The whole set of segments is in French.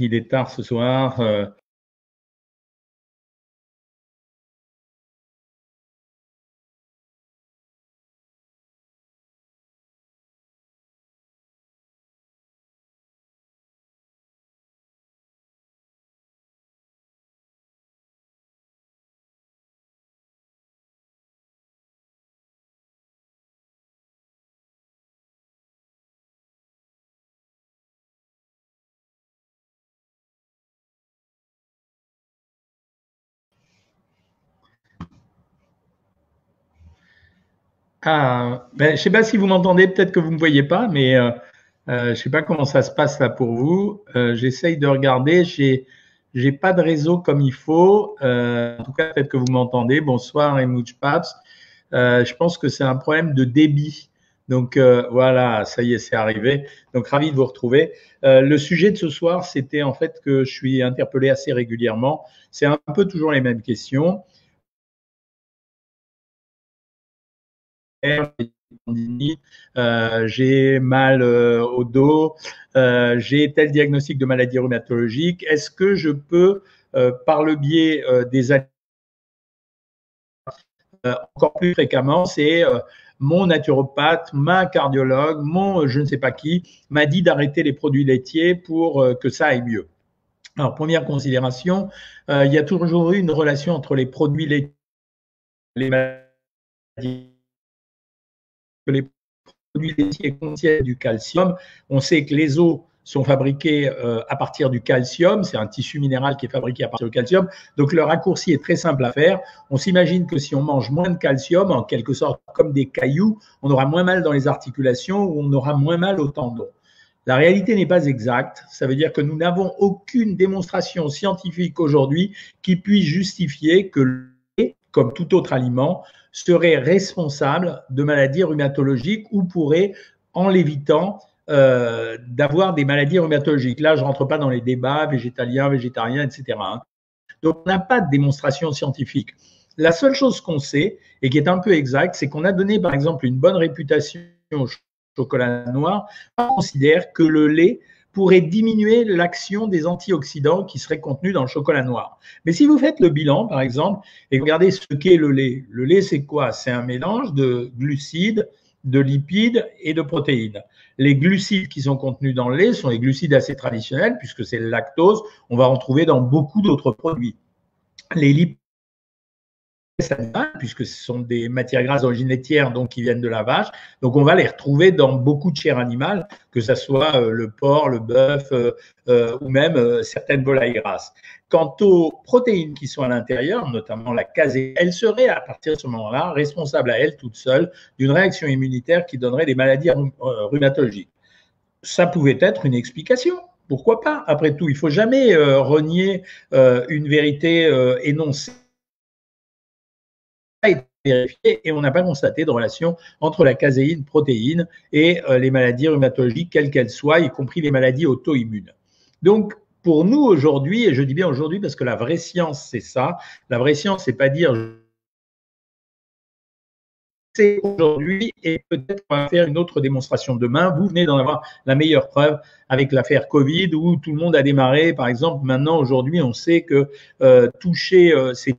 il est tard ce soir. Ah, ben, je ne sais pas si vous m'entendez, peut-être que vous ne me voyez pas, mais euh, euh, je ne sais pas comment ça se passe là pour vous. Euh, j'essaye de regarder. J'ai n'ai pas de réseau comme il faut. en tout cas, peut-être que vous m'entendez. Bonsoir, Emouch Paps. je pense que c'est un problème de débit. Donc voilà, ça y est, c'est arrivé. Donc ravi de vous retrouver. le sujet de ce soir, c'était en fait que je suis interpellé assez régulièrement. C'est un peu toujours les mêmes questions. Euh, j'ai mal euh, au dos, euh, j'ai tel diagnostic de maladie rhumatologique. Est-ce que je peux, par le biais des encore plus fréquemment, c'est mon naturopathe, ma cardiologue, mon je ne sais pas qui m'a dit d'arrêter les produits laitiers pour que ça aille mieux. Alors, première considération, il y a toujours eu une relation entre les produits laitiers les maladies que les produits laitiers contiennent du calcium. On sait que les os sont fabriqués euh, à partir du calcium. C'est un tissu minéral qui est fabriqué à partir du calcium. Donc le raccourci est très simple à faire. On s'imagine que si on mange moins de calcium, en quelque sorte comme des cailloux, on aura moins mal dans les articulations ou on aura moins mal au tendon. La réalité n'est pas exacte. Ça veut dire que nous n'avons aucune démonstration scientifique aujourd'hui qui puisse justifier que comme tout autre aliment, serait responsable de maladies rhumatologiques ou pourrait, en l'évitant, euh, d'avoir des maladies rhumatologiques. Là, je ne rentre pas dans les débats végétaliens, végétariens, etc. Hein. Donc, on n'a pas de démonstration scientifique. La seule chose qu'on sait, et qui est un peu exacte, c'est qu'on a donné, par exemple, une bonne réputation au chocolat noir. On considère que le lait pourrait diminuer l'action des antioxydants qui seraient contenus dans le chocolat noir. Mais si vous faites le bilan, par exemple, et regardez ce qu'est le lait, le lait, c'est quoi? C'est un mélange de glucides, de lipides et de protéines. Les glucides qui sont contenus dans le lait sont les glucides assez traditionnels, puisque c'est le lactose. On va en trouver dans beaucoup d'autres produits. Les lipides puisque ce sont des matières grasses d'origine laitière, donc qui viennent de la vache. Donc, on va les retrouver dans beaucoup de chair animale, que ce soit euh, le porc, le bœuf euh, euh, ou même certaines volailles grasses. Quant aux protéines qui sont à l'intérieur, notamment la caséine, elles seraient à partir de ce moment-là responsables à elles toutes seules d'une réaction immunitaire qui donnerait des maladies rhumatologiques. Ça pouvait être une explication. Pourquoi pas? Après tout, il faut jamais renier une vérité énoncée vérifié et on n'a pas constaté de relation entre la caséine, protéine et euh, les maladies rhumatologiques, quelles qu'elles soient, y compris les maladies auto-immunes. Donc, pour nous aujourd'hui, et je dis bien aujourd'hui parce que la vraie science, c'est ça, la vraie science, c'est pas dire c'est aujourd'hui et peut-être on va faire une autre démonstration demain. Vous venez d'en avoir la meilleure preuve avec l'affaire Covid où tout le monde a démarré. Par exemple, maintenant, aujourd'hui, on sait que euh, toucher euh, ces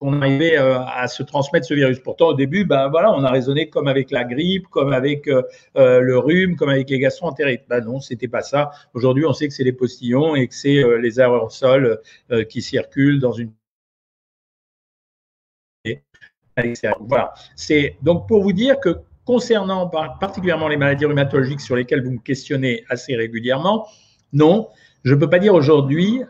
on arrivait euh, à se transmettre ce virus. Pourtant, au début, ben voilà, on a raisonné comme avec la grippe, comme avec euh, euh, le rhume, comme avec les gastro-entérites. Ben non, c'était pas ça. Aujourd'hui, on sait que c'est les postillons et que c'est les aérosols qui circulent dans une voilà. C'est donc pour vous dire que concernant particulièrement les maladies rhumatologiques sur lesquelles vous me questionnez assez régulièrement, non, je ne peux pas dire aujourd'hui,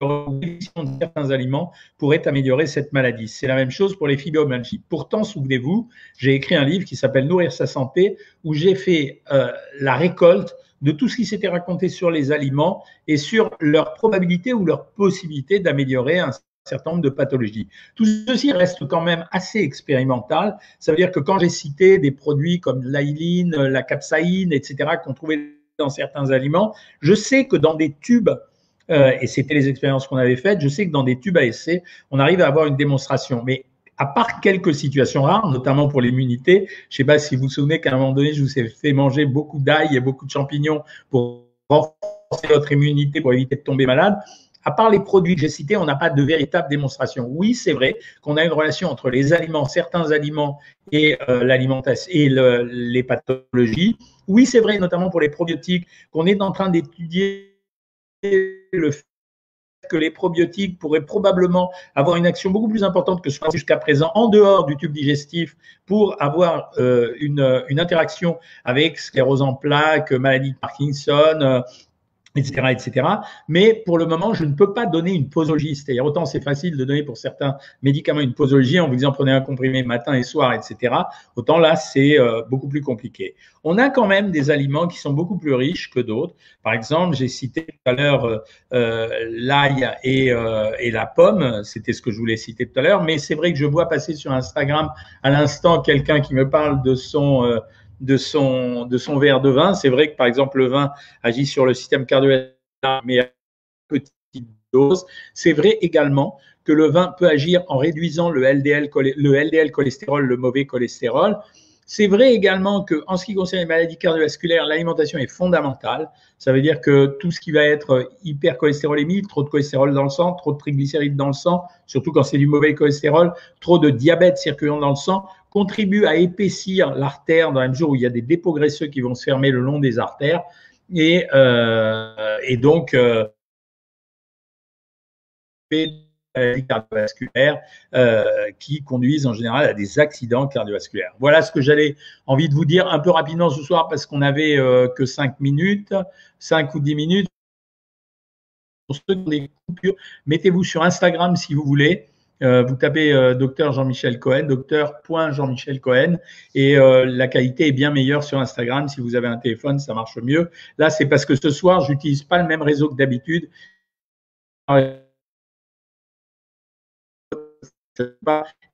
entièrement, de certains aliments pourrait améliorer cette maladie. C'est la même chose pour les fibromyalgies. Pourtant, souvenez-vous, j'ai écrit un livre qui s'appelle Nourrir sa santé, où j'ai fait euh, la récolte de tout ce qui s'était raconté sur les aliments et sur leur probabilité ou leur possibilité d'améliorer un certain nombre de pathologies. Tout ceci reste quand même assez expérimental. Ça veut dire que quand j'ai cité des produits comme l'ailine, la capsaïne, etc., qu'on trouvait dans certains aliments, je sais que dans des tubes euh, et c'était les expériences qu'on avait faites. Je sais que dans des tubes à essai, on arrive à avoir une démonstration. Mais à part quelques situations rares, notamment pour l'immunité. Je ne sais pas si vous vous souvenez qu'à un moment donné, je vous ai fait manger beaucoup d'ail et beaucoup de champignons pour renforcer votre immunité, pour éviter de tomber malade. À part les produits que j'ai cités, on n'a pas de véritable démonstration. Oui, c'est vrai qu'on a une relation entre les aliments, certains aliments et euh, l'alimentation et les pathologies. Oui, c'est vrai, notamment pour les probiotiques, qu'on est en train d'étudier le fait que les probiotiques pourraient probablement avoir une action beaucoup plus importante que ce qu'on jusqu'à présent en dehors du tube digestif pour avoir euh, une, une, interaction avec sclérose en plaques, maladie de Parkinson, euh, etc., etc. Mais pour le moment, je ne peux pas donner une posologie. C'est-à-dire, autant c'est facile de donner pour certains médicaments une posologie en vous disant prenez un comprimé matin et soir, etc. Autant là, c'est euh, beaucoup plus compliqué. On a quand même des aliments qui sont beaucoup plus riches que d'autres. Par exemple, j'ai cité tout à l'heure euh, euh l'ail et, et, la pomme. C'était ce que je voulais citer tout à l'heure. Mais c'est vrai que je vois passer sur Instagram à l'instant quelqu'un qui me parle de son de son, de son verre de vin. C'est vrai que, par exemple, le vin agit sur le système cardiovasculaire, mais à petite dose. C'est vrai également que le vin peut agir en réduisant le LDL, le LDL cholestérol, le mauvais cholestérol. C'est vrai également que, en ce qui concerne les maladies cardiovasculaires, l'alimentation est fondamentale. Ça veut dire que tout ce qui va être hypercholestérolémie, trop de cholestérol dans le sang, trop de triglycérides dans le sang, surtout quand c'est du mauvais cholestérol, trop de diabète circulant dans le sang, contribue à épaissir l'artère dans la mesure où il y a des dépôts graisseux qui vont se fermer le long des artères. Et, euh, et donc, euh, cardiovasculaires euh, qui conduisent en général à des accidents cardiovasculaires. Voilà ce que j'avais envie de vous dire un peu rapidement ce soir parce qu'on n'avait euh, que 5 minutes, 5 ou 10 minutes. Pour ceux qui ont des coupures, mettez-vous sur Instagram si vous voulez. Euh, vous tapez euh, docteur Jean-Michel Cohen, docteur.jean-michel Cohen, et euh, la qualité est bien meilleure sur Instagram. Si vous avez un téléphone, ça marche mieux. Là, c'est parce que ce soir, j'utilise pas le même réseau que d'habitude. Je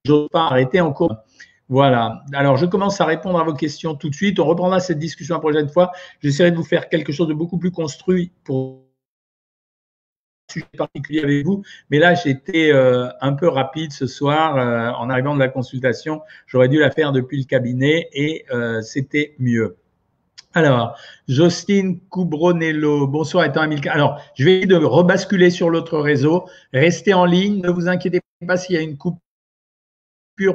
n'ose pas arrêter encore. Voilà. Alors, je commence à répondre à vos questions tout de suite. On reprendra cette discussion la prochaine fois. J'essaierai de vous faire quelque chose de beaucoup plus construit pour sujet particulier avec vous, mais là j'étais euh, un peu rapide ce soir euh, en arrivant de la consultation. J'aurais dû la faire depuis le cabinet et euh, c'était mieux. Alors, Jocelyne Coubronello, bonsoir étant Alors, je vais de rebasculer sur l'autre réseau. Restez en ligne, ne vous inquiétez pas s'il y a une coupure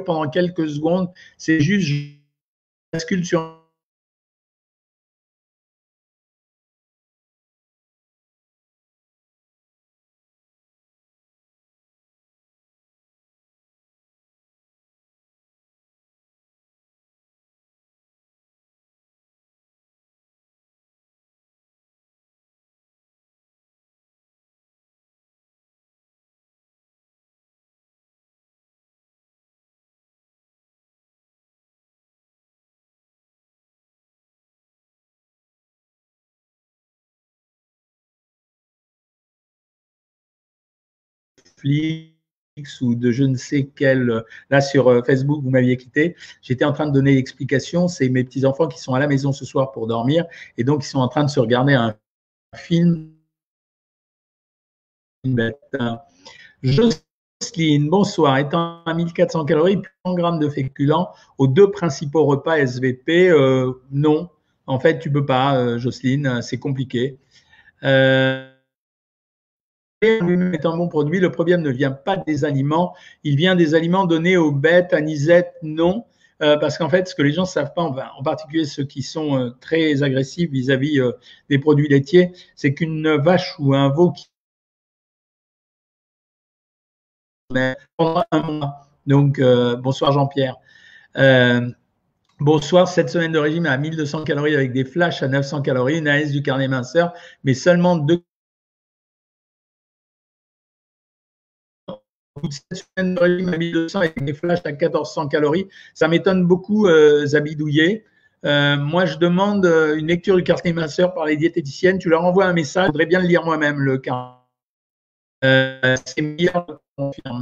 pendant quelques secondes. C'est juste, je bascule sur ou de je ne sais quel, là sur euh, Facebook, vous m'aviez quitté, j'étais en train de donner l'explication, c'est mes petits-enfants qui sont à la maison ce soir pour dormir, et donc ils sont en train de se regarder un film. Jocelyne, bonsoir. Étant à 1400 calories, 100 grammes de féculents aux deux principaux repas SVP, euh, non. En fait, tu peux pas, euh, Jocelyne, c'est compliqué. Euh, est un bon produit. Le problème ne vient pas des aliments, il vient des aliments donnés aux bêtes, anisettes, non. Euh, parce qu'en fait, ce que les gens ne savent pas, en particulier ceux qui sont euh, très agressifs vis-à-vis euh, des produits laitiers, c'est qu'une vache ou un veau qui. Donc, bonsoir Jean-Pierre. Bonsoir, cette semaine de régime à 1200 calories avec des flashs à 900 calories, une AS du carnet minceur, mais seulement deux cette semaine de régime à 1200 avec des flashs à 1400 calories, ça m'étonne beaucoup, euh, Zabidouillet. Euh, moi, je demande euh, une lecture du carnet minceur par les diététiciennes. Tu leur envoies un message. Je voudrais bien le lire moi-même, le carnet. Euh, c'est meilleur,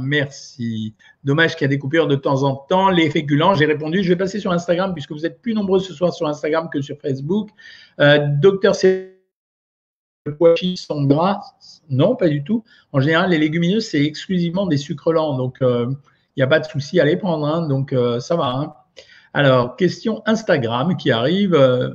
merci. Dommage qu'il y a des coupures de temps en temps. Les féculents, j'ai répondu. Je vais passer sur Instagram puisque vous êtes plus nombreux ce soir sur Instagram que sur Facebook. Docteur pois sont gras Non, pas du tout. En général, les légumineuses, c'est exclusivement des sucres lents. Donc, euh, il n'y a pas de souci à les prendre, hein, donc euh, ça va. Hein. Alors, question Instagram qui arrive euh,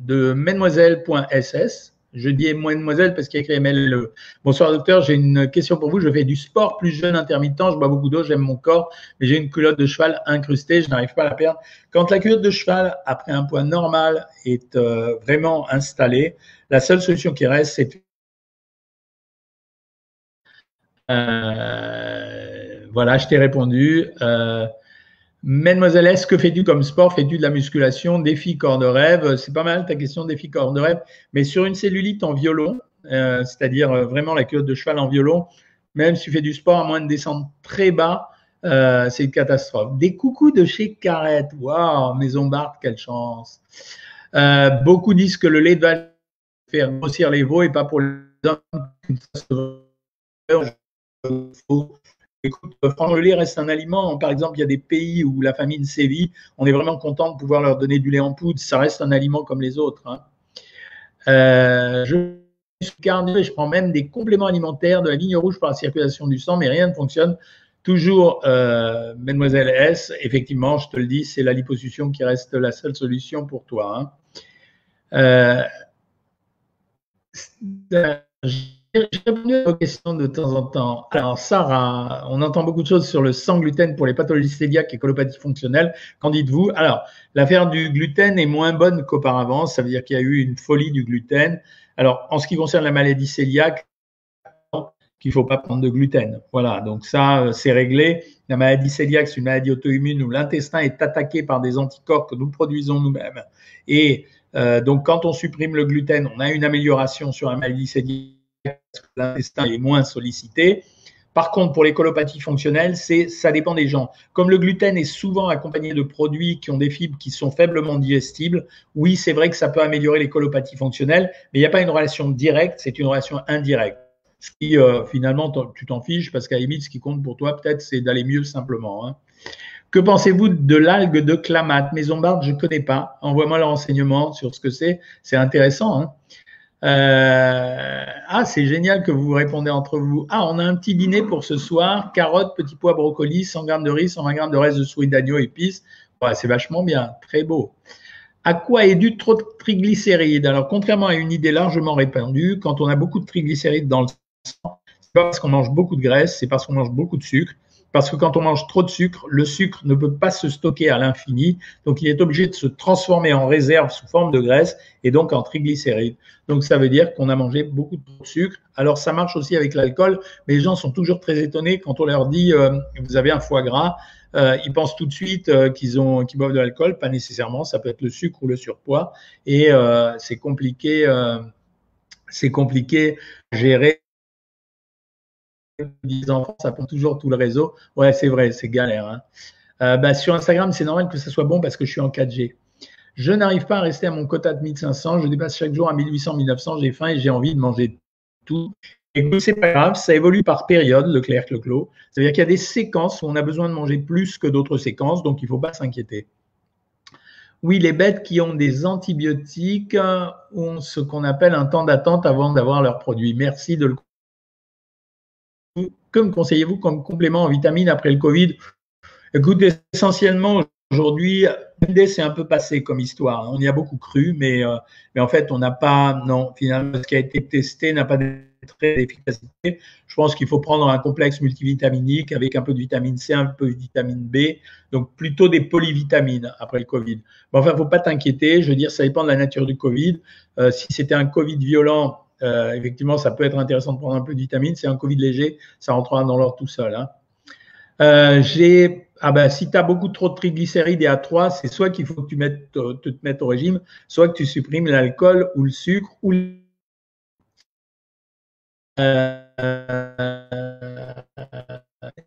de mademoiselle.ss. Je dis mademoiselle parce qu'il y a écrit MLE. Bonsoir docteur, j'ai une question pour vous. Je fais du sport plus jeune intermittent, je bois beaucoup d'eau, j'aime mon corps, mais j'ai une culotte de cheval incrustée, je n'arrive pas à la perdre. Quand la culotte de cheval, après un poids normal, est euh, vraiment installée, la seule solution qui reste, c'est euh, voilà, je t'ai répondu. Euh, Mademoiselle S, que fais-tu comme sport? Fais-tu de la musculation Défi corps de rêve? C'est pas mal ta question, défi corps de rêve. Mais sur une cellulite en violon, euh, c'est-à-dire euh, vraiment la culotte de cheval en violon, même si tu fais du sport, à moins de descendre très bas, euh, c'est une catastrophe. Des coucous de chez Carrette. Waouh, Maison Barthes, quelle chance. beaucoup disent que le lait va faire grossir les veaux et pas pour les hommes. Écoute, le lait reste un aliment. Par exemple, il y a des pays où la famine sévit. On est vraiment content de pouvoir leur donner du lait en poudre. Ça reste un aliment comme les autres. Hein. Euh, je je prends même des compléments alimentaires de la ligne rouge pour la circulation du sang, mais rien ne fonctionne. Toujours, euh, Mademoiselle S, effectivement, je te le dis, c'est la liposuction qui reste la seule solution pour toi. Hein. Euh, répondu à vos questions de temps en temps. Alors, Sarah, on entend beaucoup de choses sur le sans gluten pour les pathologies cœliaques et colopathie fonctionnelle. Qu'en dites-vous? Alors, l'affaire du gluten est moins bonne qu'auparavant. Ça veut dire qu'il y a eu une folie du gluten. Alors, en ce qui concerne la maladie cœliaque, qu'il ne faut pas prendre de gluten. Voilà, donc ça, euh, c'est réglé. La maladie cœliaque, c'est une maladie auto-immune où l'intestin est attaqué par des anticorps que nous produisons nous-mêmes. Et euh, donc, quand on supprime le gluten, on a une amélioration sur la maladie cœliaque l'intestin est moins sollicité. Par contre, pour les colopathies fonctionnelles, c'est ça dépend des gens. Comme le gluten est souvent accompagné de produits qui ont des fibres qui sont faiblement digestibles, oui, c'est vrai que ça peut améliorer les colopathies fonctionnelles, mais il n'y a pas une relation directe, c'est une relation indirecte. Ce qui, euh, finalement, tu t'en fiches parce qu'à la limite, ce qui compte pour toi, peut-être, c'est d'aller mieux simplement. Hein. Que pensez-vous de l'algue de clamate Maison Barde, je ne connais pas. Envoie-moi le renseignement sur ce que c'est. C'est intéressant. Hein. Euh, ah, c'est génial que vous répondez entre vous. Ah, on a un petit dîner pour ce soir. Carottes, petits pois, brocolis, 100 g de riz, 120 g de reste de souris d'agneau, épices. c'est vachement bien, très beau. À quoi est dû trop de triglycérides? Alors, contrairement à une idée largement répandue, quand on a beaucoup de triglycérides dans le sang, c'est pas parce qu'on mange beaucoup de graisse, c'est parce qu'on mange beaucoup de sucre. Parce que quand on mange trop de sucre, le sucre ne peut pas se stocker à l'infini. Donc, il est obligé de se transformer en réserve sous forme de graisse et donc en triglycérides. Donc, ça veut dire qu'on a mangé beaucoup de sucre. Alors, ça marche aussi avec l'alcool, mais les gens sont toujours très étonnés quand on leur dit euh, vous avez un foie gras. Euh, ils pensent tout de suite euh, qu'ils ont qu'ils boivent de l'alcool, pas nécessairement. Ça peut être le sucre ou le surpoids, et c'est compliqué. c'est compliqué à gérer 10 enfants, ça prend toujours tout le réseau. Ouais, c'est vrai, c'est galère. Hein. Euh, bah, sur Instagram, c'est normal que ça soit bon parce que je suis en 4G. Je n'arrive pas à rester à mon quota de 1500. Je dépasse chaque jour à 1800, 1900. J'ai faim et j'ai envie de manger tout. Et c'est pas grave, ça évolue par période, le clair clos Ça veut dire qu'il y a des séquences où on a besoin de manger plus que d'autres séquences, donc il ne faut pas s'inquiéter. Oui, les bêtes qui ont des antibiotiques ont ce qu'on appelle un temps d'attente avant d'avoir leur produit. Merci de le que me conseillez-vous comme complément en vitamines après le Covid? Écoutez, essentiellement, aujourd'hui, l'idée c'est un peu passé comme histoire. On y a beaucoup cru, mais, euh, mais en fait, on n'a pas, non, finalement, ce qui a été testé n'a pas d'efficacité. Je pense qu'il faut prendre un complexe multivitaminique avec un peu de vitamine C, un peu de vitamine B, donc plutôt des polyvitamines après le Covid. Enfin, il ne faut pas t'inquiéter. Je veux dire, ça dépend de la nature du Covid. Euh, si c'était un Covid violent, euh, effectivement, ça peut être intéressant de prendre un peu de vitamine. C'est un Covid léger, ça rentrera dans l'ordre tout seul. Hein. Euh, j'ai, ah ben, si tu as beaucoup trop de triglycérides et A3, c'est soit qu'il faut que tu mettes, te, te, mettes au régime, soit que tu supprimes l'alcool ou le sucre ou euh,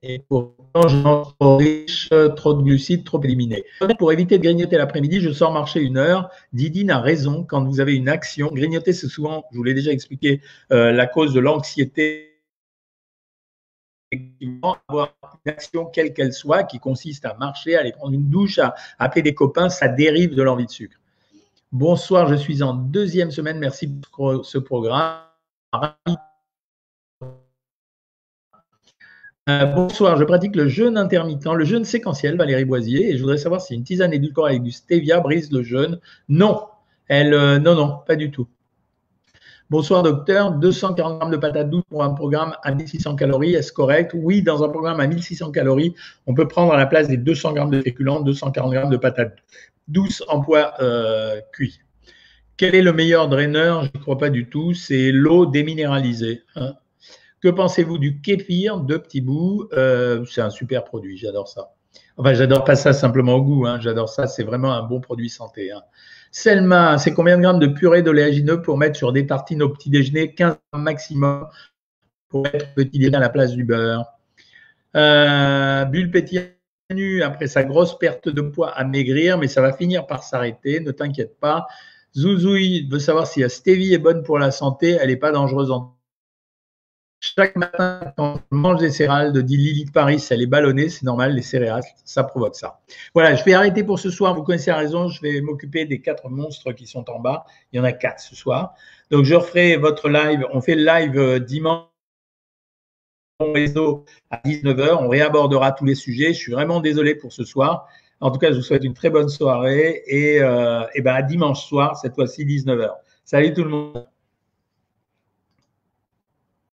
et pourtant je trop riche, trop de glucides, trop éliminés. Pour éviter de grignoter l'après-midi, je sors marcher une heure. Didine a raison, quand vous avez une action, grignoter c'est souvent, je vous l'ai déjà expliqué, euh, la cause de l'anxiété avoir une action quelle qu'elle soit qui consiste à marcher, aller prendre une douche, à appeler des copains, ça dérive de l'envie de sucre. Bonsoir, je suis en deuxième semaine. Merci pour ce programme. Euh, bonsoir, je pratique le jeûne intermittent, le jeûne séquentiel, Valérie Boisier, et je voudrais savoir si une tisane édulcorée avec du stevia brise le jeûne. Non, elle, euh, non, non, pas du tout. Bonsoir docteur, 240 grammes de patates douces pour un programme à 1600 calories, est-ce correct? Oui, dans un programme à 1600 calories, on peut prendre à la place des 200 grammes de féculents 240 grammes de patates douces en poids euh, cuit. Quel est le meilleur draineur? Je ne crois pas du tout, c'est l'eau déminéralisée. Hein. Que pensez-vous du kéfir de petits bouts euh, C'est un super produit, j'adore ça. Enfin, j'adore pas ça simplement au goût, hein. j'adore ça, c'est vraiment un bon produit santé. Hein. Selma, c'est combien de grammes de purée d'oléagineux pour mettre sur des tartines au petit déjeuner? 15 grammes maximum pour mettre petit déjeuner à la place du beurre. Euh, bulle après sa grosse perte de poids à maigrir, mais ça va finir par s'arrêter, ne t'inquiète pas. Zouzouille veut savoir si la stevie est bonne pour la santé, elle n'est pas dangereuse en chaque matin, quand je mange des céréales, de dit Lily de Paris, elle est ballonnée, c'est normal, les céréales, ça provoque ça. Voilà, je vais arrêter pour ce soir. Vous connaissez la raison, je vais m'occuper des quatre monstres qui sont en bas. Il y en a quatre ce soir. Donc, je referai votre live. On fait le live euh, dimanche réseau à 19h. On réabordera tous les sujets. Je suis vraiment désolé pour ce soir. En tout cas, je vous souhaite une très bonne soirée et, euh, ben à dimanche soir, cette fois-ci 19h. Salut tout le monde.